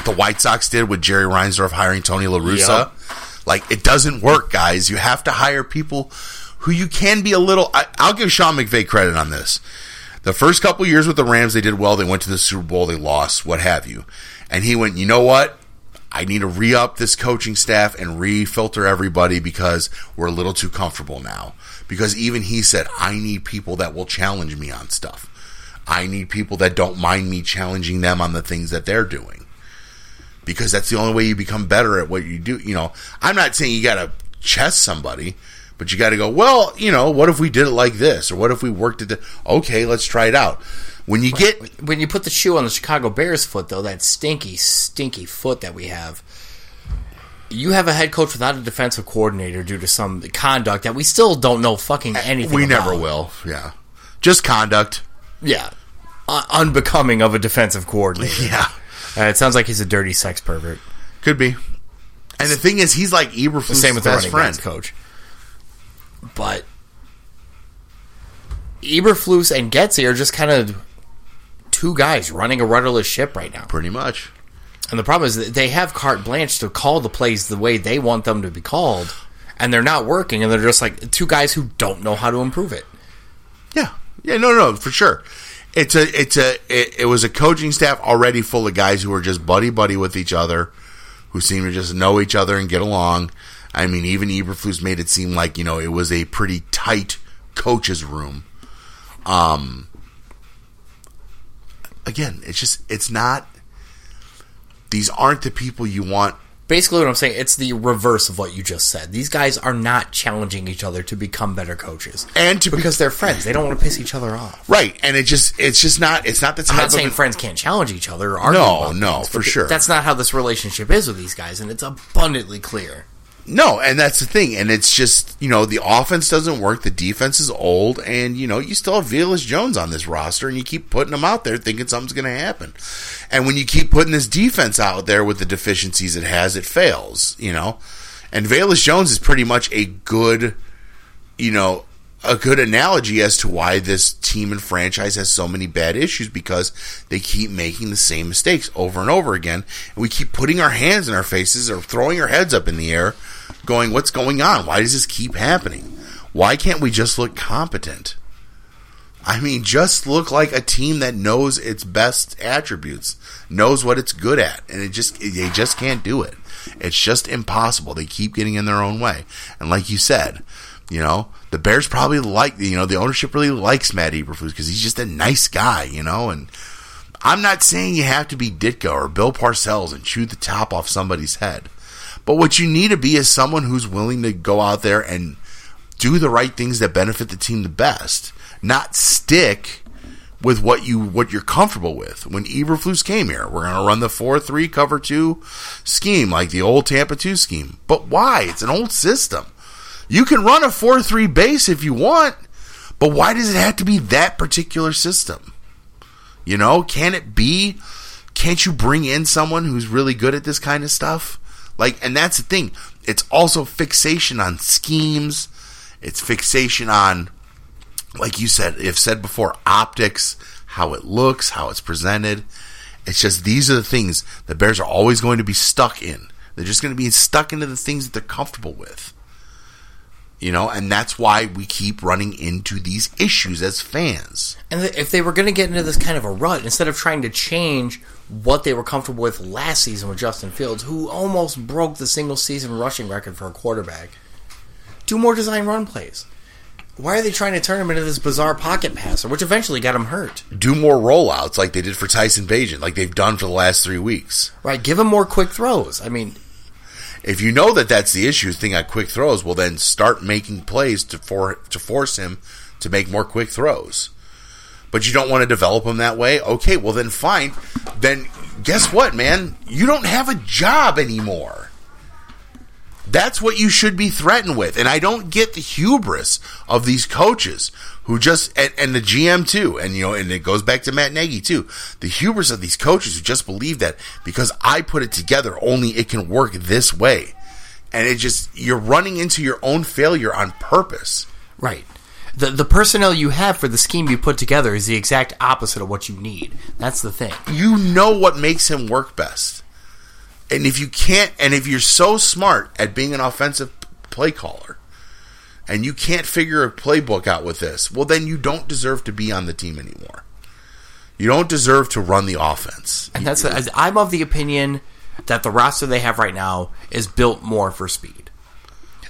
the White Sox did with Jerry Reinsdorf hiring Tony La Russa. Yep. Like, it doesn't work, guys. You have to hire people who you can be a little. I, I'll give Sean McVay credit on this. The first couple years with the Rams, they did well. They went to the Super Bowl, they lost, what have you. And he went, you know what? I need to re up this coaching staff and re filter everybody because we're a little too comfortable now. Because even he said, I need people that will challenge me on stuff. I need people that don't mind me challenging them on the things that they're doing. Because that's the only way you become better at what you do. You know, I'm not saying you got to chess somebody, but you got to go, well, you know, what if we did it like this? Or what if we worked it? th- Okay, let's try it out. When you get When you put the shoe on the Chicago Bears foot, though, that stinky, stinky foot that we have, you have a head coach without a defensive coordinator due to some conduct that we still don't know fucking anything. About. We never will. Yeah. Just conduct. Yeah, Un- unbecoming of a defensive coordinator. Yeah. Uh, it sounds like he's a dirty sex pervert. Could be. And the thing is, he's like Eberflus' Same with the best running friend. coach. But Eberflus and Getsy are just kind of two guys running a rudderless ship right now. Pretty much. And the problem is that they have carte blanche to call the plays the way they want them to be called, and they're not working, and they're just like two guys who don't know how to improve it. Yeah, yeah, no, no, for sure. It's a, it's a, it, it was a coaching staff already full of guys who were just buddy buddy with each other, who seemed to just know each other and get along. I mean, even Eberflus made it seem like you know it was a pretty tight coaches room. Um, again, it's just it's not. These aren't the people you want Basically, what I'm saying, it's the reverse of what you just said. These guys are not challenging each other to become better coaches, and to be because they're friends. They don't want to piss each other off. right. And it just it's just not it's not the I'm not of saying friends can't challenge each other or argue. No, about no, things, for sure. That's not how this relationship is with these guys, and it's abundantly clear. No, and that's the thing. And it's just, you know, the offense doesn't work. The defense is old. And, you know, you still have Velus Jones on this roster and you keep putting them out there thinking something's going to happen. And when you keep putting this defense out there with the deficiencies it has, it fails, you know. And Velus Jones is pretty much a good, you know, a good analogy as to why this team and franchise has so many bad issues because they keep making the same mistakes over and over again. And we keep putting our hands in our faces or throwing our heads up in the air, going, What's going on? Why does this keep happening? Why can't we just look competent? I mean, just look like a team that knows its best attributes, knows what it's good at, and it just they just can't do it. It's just impossible. They keep getting in their own way, and like you said, you know, the Bears probably like you know the ownership really likes Matt Eberflus because he's just a nice guy, you know, and I'm not saying you have to be Ditka or Bill Parcells and chew the top off somebody's head. But what you need to be is someone who's willing to go out there and do the right things that benefit the team the best, not stick with what you what you're comfortable with. When Eberflus came here, we're going to run the four three cover two scheme like the old Tampa two scheme. But why? It's an old system. You can run a four three base if you want, but why does it have to be that particular system? You know, can it be? Can't you bring in someone who's really good at this kind of stuff? Like, and that's the thing. It's also fixation on schemes. It's fixation on, like you said, if said before, optics, how it looks, how it's presented. It's just these are the things the Bears are always going to be stuck in. They're just going to be stuck into the things that they're comfortable with. You know, and that's why we keep running into these issues as fans. And if they were going to get into this kind of a rut, instead of trying to change what they were comfortable with last season with Justin Fields, who almost broke the single season rushing record for a quarterback, do more design run plays. Why are they trying to turn him into this bizarre pocket passer, which eventually got him hurt? Do more rollouts like they did for Tyson Bagent, like they've done for the last three weeks. Right, give him more quick throws. I mean, if you know that that's the issue, thing at quick throws, well then start making plays to for to force him to make more quick throws. But you don't want to develop them that way. Okay, well then fine. Then guess what, man? You don't have a job anymore. That's what you should be threatened with. And I don't get the hubris of these coaches who just, and, and, the GM too, and you know, and it goes back to Matt Nagy too. The hubris of these coaches who just believe that because I put it together, only it can work this way. And it just, you're running into your own failure on purpose. Right. The, the personnel you have for the scheme you put together is the exact opposite of what you need. That's the thing. You know what makes him work best. And if you can't, and if you're so smart at being an offensive play caller, and you can't figure a playbook out with this, well, then you don't deserve to be on the team anymore. You don't deserve to run the offense. And that's the, I'm of the opinion that the roster they have right now is built more for speed.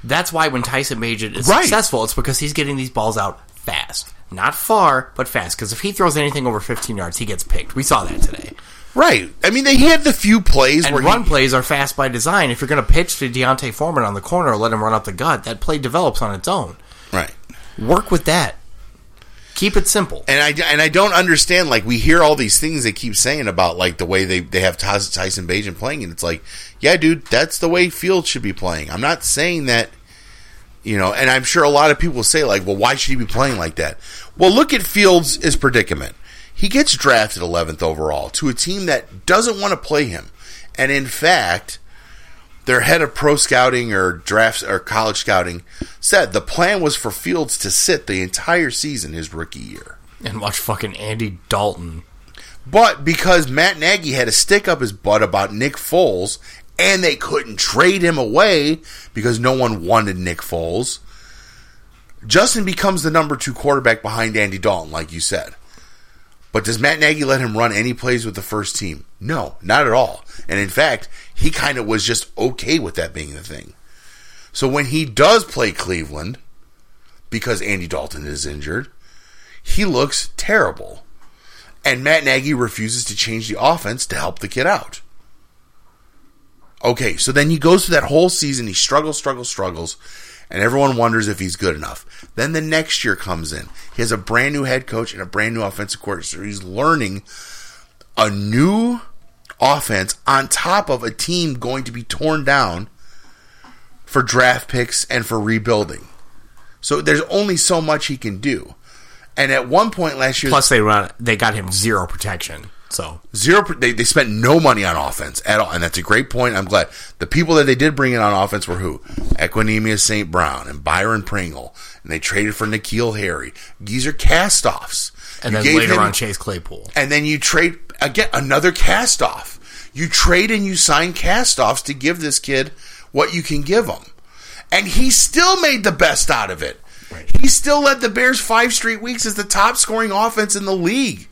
That's why when Tyson Bagent is right. successful, it's because he's getting these balls out fast. Not far, but fast. Because if he throws anything over 15 yards, he gets picked. We saw that today. Right. I mean, they had the few plays and where run he, plays are fast by design. If you're going to pitch to D'Onta Foreman on the corner or let him run up the gut, that play develops on its own. Right. Work with that. Keep it simple. And I and I don't understand. Like we hear all these things they keep saying about like the way they they have Tyson Bagent playing, and it's like, yeah, dude, that's the way Field should be playing. I'm not saying that. You know, and I'm sure a lot of people say like, well, why should he be playing like that? Well, look at Fields' predicament he gets drafted 11th overall to a team that doesn't want to play him. And in fact, their head of pro scouting or drafts or college scouting said the plan was for Fields to sit the entire season his rookie year. And watch fucking Andy Dalton. But because Matt Nagy had to stick up his butt about Nick Foles and they couldn't trade him away because no one wanted Nick Foles, Justin becomes the number two quarterback behind Andy Dalton, like you said. But does Matt Nagy let him run any plays with the first team? No, not at all. And in fact, he kind of was just okay with that being the thing. So when he does play Cleveland, because Andy Dalton is injured, he looks terrible. And Matt Nagy refuses to change the offense to help the kid out. Okay, so then he goes through that whole season. He struggles, struggles, struggles and everyone wonders if he's good enough. Then the next year comes in. He has a brand new head coach and a brand new offensive coordinator. He's learning a new offense on top of a team going to be torn down for draft picks and for rebuilding. So there's only so much he can do. And at one point last year, plus they run, they got him zero protection. So zero. They, they spent no money on offense at all, and that's a great point. I'm glad the people that they did bring in on offense were who Equanimeous St. Brown and Byron Pringle, and they traded for N'Keal Harry. These are castoffs. And you then later him, on, Chase Claypool. And then you trade again another castoff. You trade and you sign castoffs to give this kid what you can give him, and he still made the best out of it. He still led the Bears five straight weeks as the top scoring offense in the league.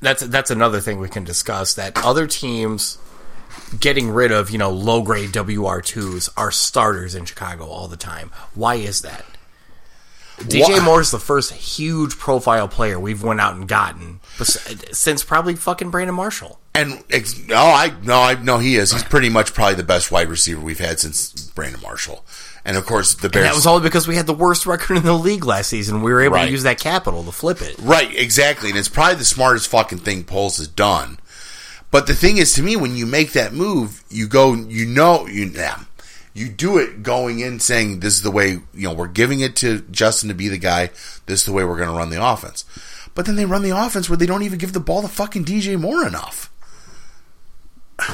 That's that's another thing we can discuss. That other teams getting rid of you know low grade WR twos are starters in Chicago all the time. Why is that? DJ Why- Moore is the first huge profile player we've went out and gotten since probably fucking Brandon Marshall. And ex- no, I no, I no, he is. He's pretty much probably the best wide receiver we've had since Brandon Marshall. And of course, the Bears. And that was all because we had the worst record in the league last season. We were able Right. to use that capital to flip it. Right, exactly. And it's probably the smartest fucking thing Poles has done. But the thing is, to me, when you make that move, you go, you know, you yeah, you do it going in saying this is the way, you know, we're giving it to Justin to be the guy. This is the way we're going to run the offense. But then they run the offense where they don't even give the ball to fucking DJ Moore enough.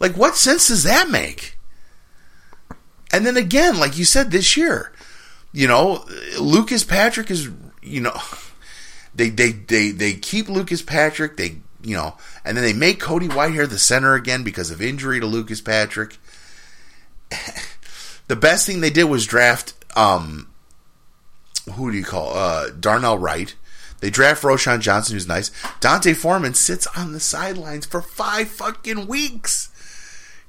Like, what sense does that make? And then again, like you said this year, you know, Lucas Patrick is, you know, they they they they keep Lucas Patrick, they you know, and then they make Cody Whitehair the center again because of injury to Lucas Patrick. the best thing they did was draft um who do you call uh Darnell Wright. They draft Roschon Johnson, who's nice. D'Onta Foreman sits on the sidelines for five fucking weeks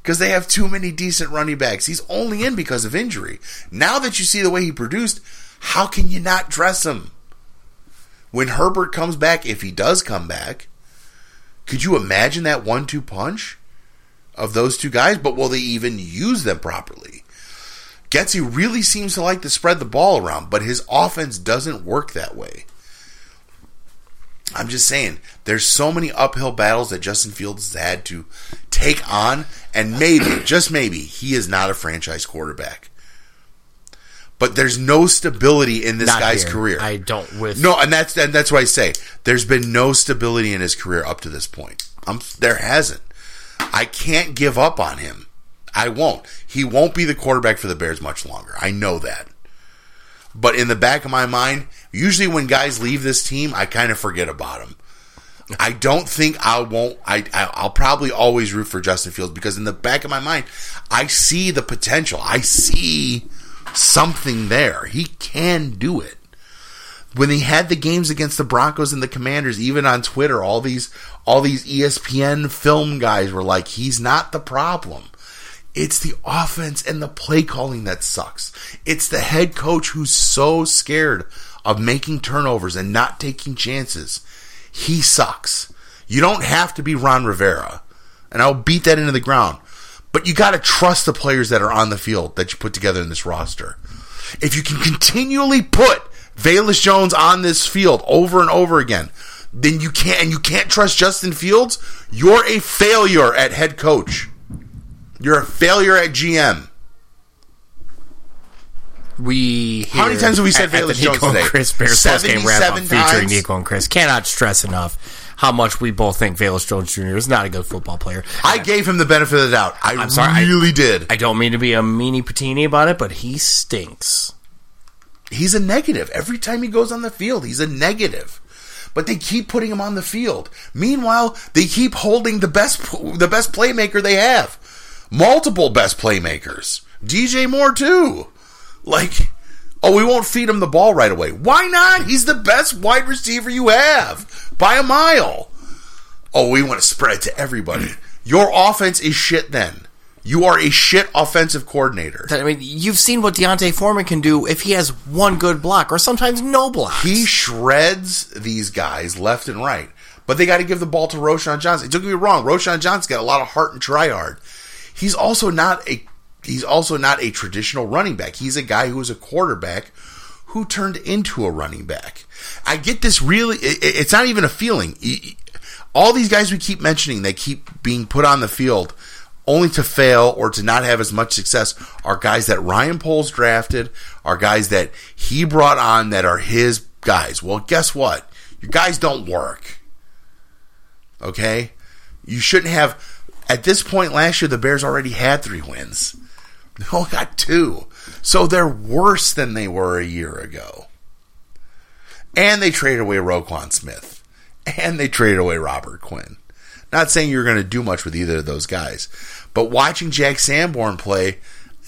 because they have too many decent running backs. He's only in because of injury. Now that you see the way he produced, how can you not dress him? When Herbert comes back, if he does come back, could you imagine that one two punch of those two guys? But will they even use them properly? Getsy really seems to like to spread the ball around, but his offense doesn't work that way. I'm just saying, there's so many uphill battles that Justin Fields has had to take on, and maybe, just maybe, he is not a franchise quarterback. But there's no stability in this Not guy's here. career. I don't with No, and that's and that's why I say there's been no stability in his career up to this point. Um, there hasn't. I can't give up on him. I won't. He won't be the quarterback for the Bears much longer. I know that. But in the back of my mind, usually when guys leave this team, I kind of forget about them. I don't think I won't. I, I I'll probably always root for Justin Fields because in the back of my mind, I see the potential. I see something there. He can do it when he had the games against the Broncos and the Commanders, even on Twitter, all these all these ESPN film guys were like, "He's not the problem. It's the offense and the play calling that sucks. It's the head coach who's so scared of making turnovers and not taking chances. He sucks. You don't have to be Ron Rivera, and I'll beat that into the ground. But you got to trust the players that are on the field that you put together in this roster. If you can continually put Velus Jones on this field over and over again, then you can't and you can't trust Justin Fields, you're a failure at head coach. You're a failure at GM. we. How many times have we said at- at Jones Nico and? Chris Bears post game wrap up 77 featuring times? Nico and Chris cannot stress enough how much we both think Velus Jones Jr. is not a good football player. I gave him the benefit of the doubt. I I'm sorry, I- really did. I don't mean to be a meanie patini about it, but he stinks. he's a negative. Every time he goes on the field, he's a negative. But they keep putting him on the field. Meanwhile, they keep holding the best the best playmaker they have. Multiple best playmakers. DJ Moore too. Like, oh, we won't feed him the ball right away. Why not? He's the best wide receiver you have by a mile. Oh, we want to spread it to everybody. Your offense is shit then. You are a shit offensive coordinator. I mean, you've seen what D'Onta Foreman can do if he has one good block or sometimes no block. He shreds these guys left and right. But they got to give the ball to Roschon Johnson. Don't get me wrong, Roschon Johnson's got a lot of heart and try hard. He's also not a he's also not a traditional running back. He's a guy who was a quarterback who turned into a running back. I get this really it, it- it's not even a feeling. All these guys we keep mentioning, they keep being put on the field only to fail or to not have as much success are guys that Ryan Poles drafted, are guys that he brought on that are his guys. Well, guess what? Your guys don't work. Okay? You shouldn't have. At this point last year, the Bears already had three wins. They only got two. So they're worse than they were a year ago. And they traded away Roquan Smith. And they traded away Robert Quinn. Not saying you're going to do much with either of those guys. But watching Jack Sanborn play,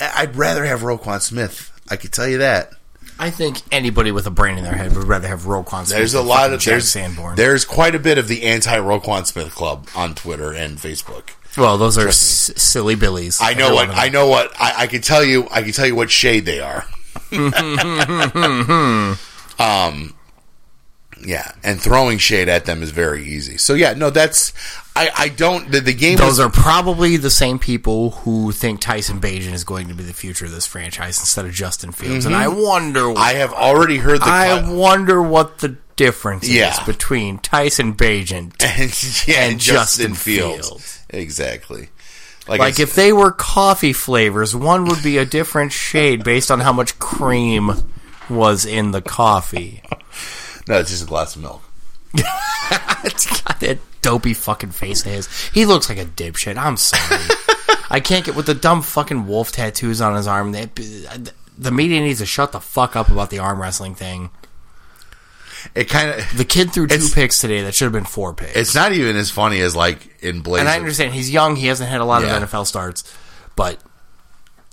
I'd rather have Roquan Smith. I can tell you that. I think anybody with a brain in their head would rather have Roquan Smith. There's a lot of Jack there's Sanborn. there's quite a bit of the anti Roquan Smith club on Twitter and Facebook. Well, those are s- silly billies. I know what one of them. I know what I, I can tell you. I can tell you what shade they are. um, yeah, and throwing shade at them is very easy. So yeah, no, that's I. I don't. The, the game. Those was, are probably the same people who think Tyson Bagent is going to be the future of this franchise instead of Justin Fields. And I wonder, Mm-hmm. I have already heard the. I cut- wonder what the difference Yeah. is between Tyson Bagent. and, yeah, and Justin Fields. Exactly. Like, Like if they were coffee flavors, one would be a different shade based on how much cream was in the coffee. no, it's just a glass of milk. it's got that dopey fucking face of his. He looks like a dipshit. I'm sorry. I can't get with the dumb fucking wolf tattoos on his arm. They, the media needs to shut the fuck up about the arm wrestling thing. It kind of. The kid threw two picks today that should have been four picks. It's not even as funny as like in Blazers. and I understand he's young. He hasn't had a lot Yeah. of NFL starts, but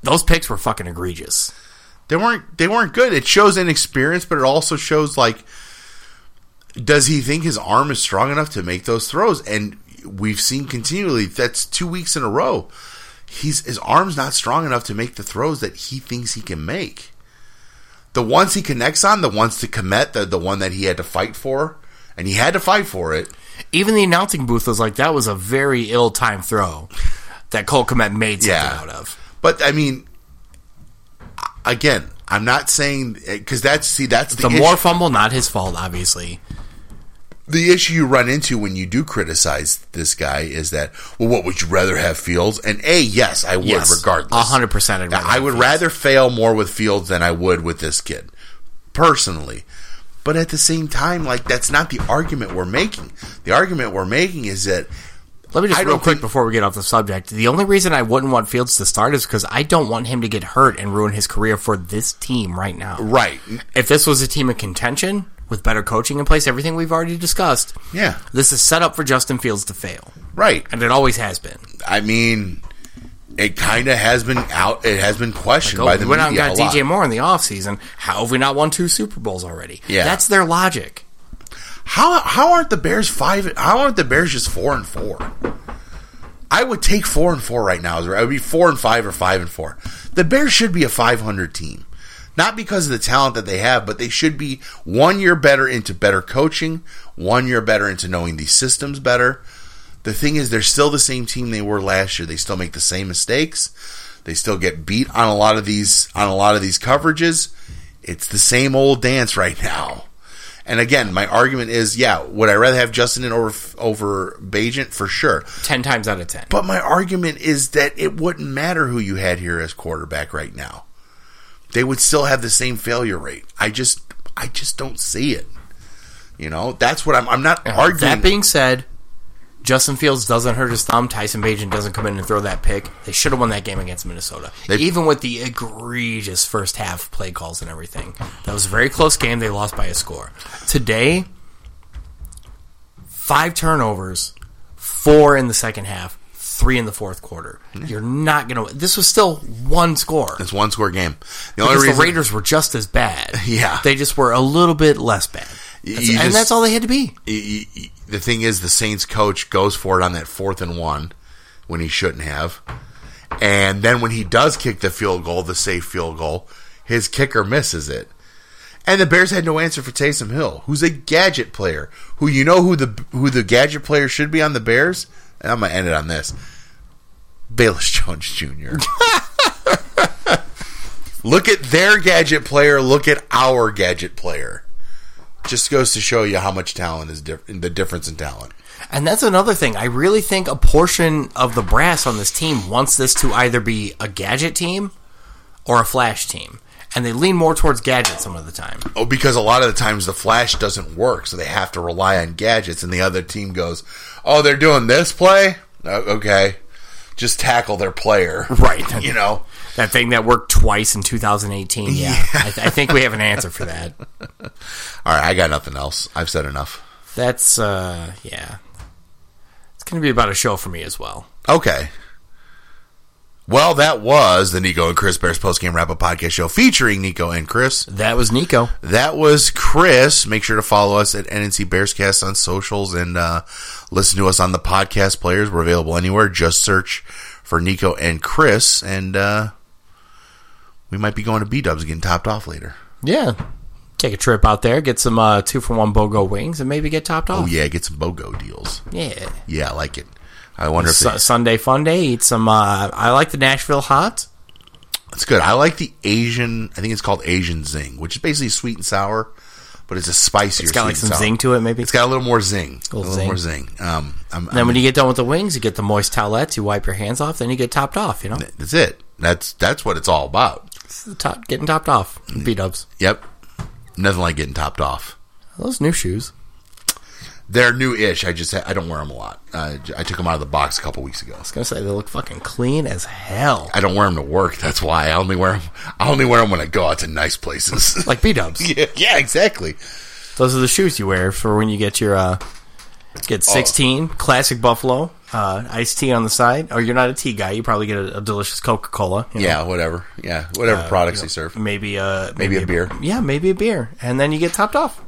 those picks were fucking egregious. they weren't they weren't good. It shows inexperience, but it also shows like does he think his arm is strong enough to make those throws? And we've seen continually that's two weeks in a row. He's his arm's not strong enough to make the throws that he thinks he can make. The ones he connects on, the ones to commit, the the one that he had to fight for, and he had to fight for it. Even the announcing booth was like, that was a very ill timed throw that Cole Kmet made something Yeah. out of. But I mean, again, I'm not saying eh, because that's see that's the, The more fumble, not his fault, obviously. The issue you run into when you do criticize this guy is that well, what would you rather have Fields? And a yes, I would Yes, regardless. a hundred percent I'd rather I would Fields. rather fail more with Fields than I would with this kid, personally. But at the same time, like that's not the argument we're making. The argument we're making is that Let me just I real quick think- before we get off the subject. The only reason I wouldn't want Fields to start is because I don't want him to get hurt and ruin his career for this team right now. right, If this was a team of contention with better coaching in place, everything we've already discussed, yeah, this is set up for Justin Fields to fail, right. and it always has been. I mean, it kind of has been out. It has been questioned Go, oh, by we the went out and got lot. DJ Moore in the offseason. How have we not won two Super Bowls already? Yeah. that's their logic. How how aren't the Bears five? How aren't the Bears just four and four? I would take four and four right now. I would be four and five or five and four. The Bears should be a five hundred team, not because of the talent that they have, but they should be one year better into better coaching, one year better into knowing these systems better. The thing is, they're still the same team they were last year. They still make the same mistakes. They still get beat on a lot of these on a lot of these coverages. It's the same old dance right now. And again, my argument is, yeah, would I rather have Justin in over over Bagent for sure? Ten times out of ten. But my argument is that it wouldn't matter who you had here as quarterback right now. They would still have the same failure rate. I just I just don't see it. You know, that's what I'm I'm not arguing. That being said, Justin Fields doesn't hurt his thumb. Tyson Bagent doesn't come in and throw that pick. They should have won that game against Minnesota. They- Even with the egregious first half play calls and everything. That was a very close game. They lost by a score. Today, five turnovers, four in the second half, three in the fourth quarter. You're not going to. This was still one score. it's one score game. The only Because reason the Raiders were just as bad. Yeah. They just were a little bit less bad. That's- and just- that's all they had to be. the thing is, the Saints coach goes for it on that fourth and one when he shouldn't have, and then when he does kick the field goal, the safe field goal, his kicker misses it. And the Bears had no answer for Taysom Hill, who's a gadget player. Who you know who the who the gadget player should be on the Bears? And I'm gonna end it on this: Velus Jones Jr. look at their gadget player. Look at our gadget player. Just goes to show you how much talent is diff- the difference in talent. And that's another thing. I really think a portion of the brass on this team wants this to either be a gadget team or a flash team. And they lean more towards gadget some of the time. Oh, because a lot of the times the flash doesn't work, so they have to rely on gadgets, and the other team goes, "Oh, they're doing this play, Oh, okay, just tackle their player." Right. You know. That thing that worked twice in 2018. Yeah. I, th- I think we have an answer for that. All right, I got nothing else. I've said enough. That's, uh, yeah. It's going to be about a show for me as well. Okay. Well, that was the Nico and Chris Bears postgame wrap up podcast show featuring Nico and Chris. That was Nico. That was Chris. Make sure to follow us at NNC Bearscast on socials and uh, listen to us on the podcast players. We're available anywhere. Just search for Nico and Chris, and uh, we might be going to B Dubs getting topped off later. Yeah. Take a trip out there, get some uh, two for one BOGO wings, and maybe get topped off. Oh yeah, get some BOGO deals. Yeah. Yeah, I like it. I wonder if they, Sunday fun day. Eat some. Uh, I like the Nashville hot. it's good. I like the Asian. I think it's called Asian Zing, which is basically sweet and sour, but it's a spicier. It's got like some zing to it, maybe. It's got a little more zing. A Little little, more zing. Um, I'm, then I'm- when you get done with the wings, you get the moist towelettes. You wipe your hands off. Then you get topped off. You know, that's it. That's that's what it's all about. It's the top, getting topped off. B dubs. Yep. Nothing like getting topped off. Those new shoes. They're new-ish. I just I don't wear them a lot. Uh, I took them out of the box a couple weeks ago. I was gonna say they look fucking clean as hell. I don't wear them to work. That's why I only wear them. I only wear them when I go out to nice places. Like B dubs. yeah, yeah, exactly. Those are the shoes you wear for when you get your uh, get sixteen classic Buffalo uh, iced tea on the side. Or you're not a tea guy. You probably get a, a delicious Coca Cola. Yeah, whatever. Yeah, whatever products they serve. Maybe a Maybe a beer. Yeah, maybe a beer, and then you get topped off.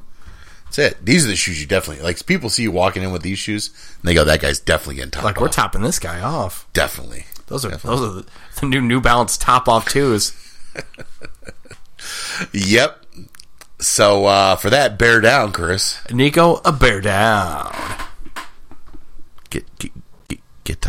That's it. These are the shoes you definitely like. People see you walking in with these shoes, and they go, "That guy's definitely getting top." Like off." we're topping this guy off. definitely. Those are those are the, new New Balance top off twos. Yep. So uh, for that, bear down, Chris. Nico, a bear down. Get, get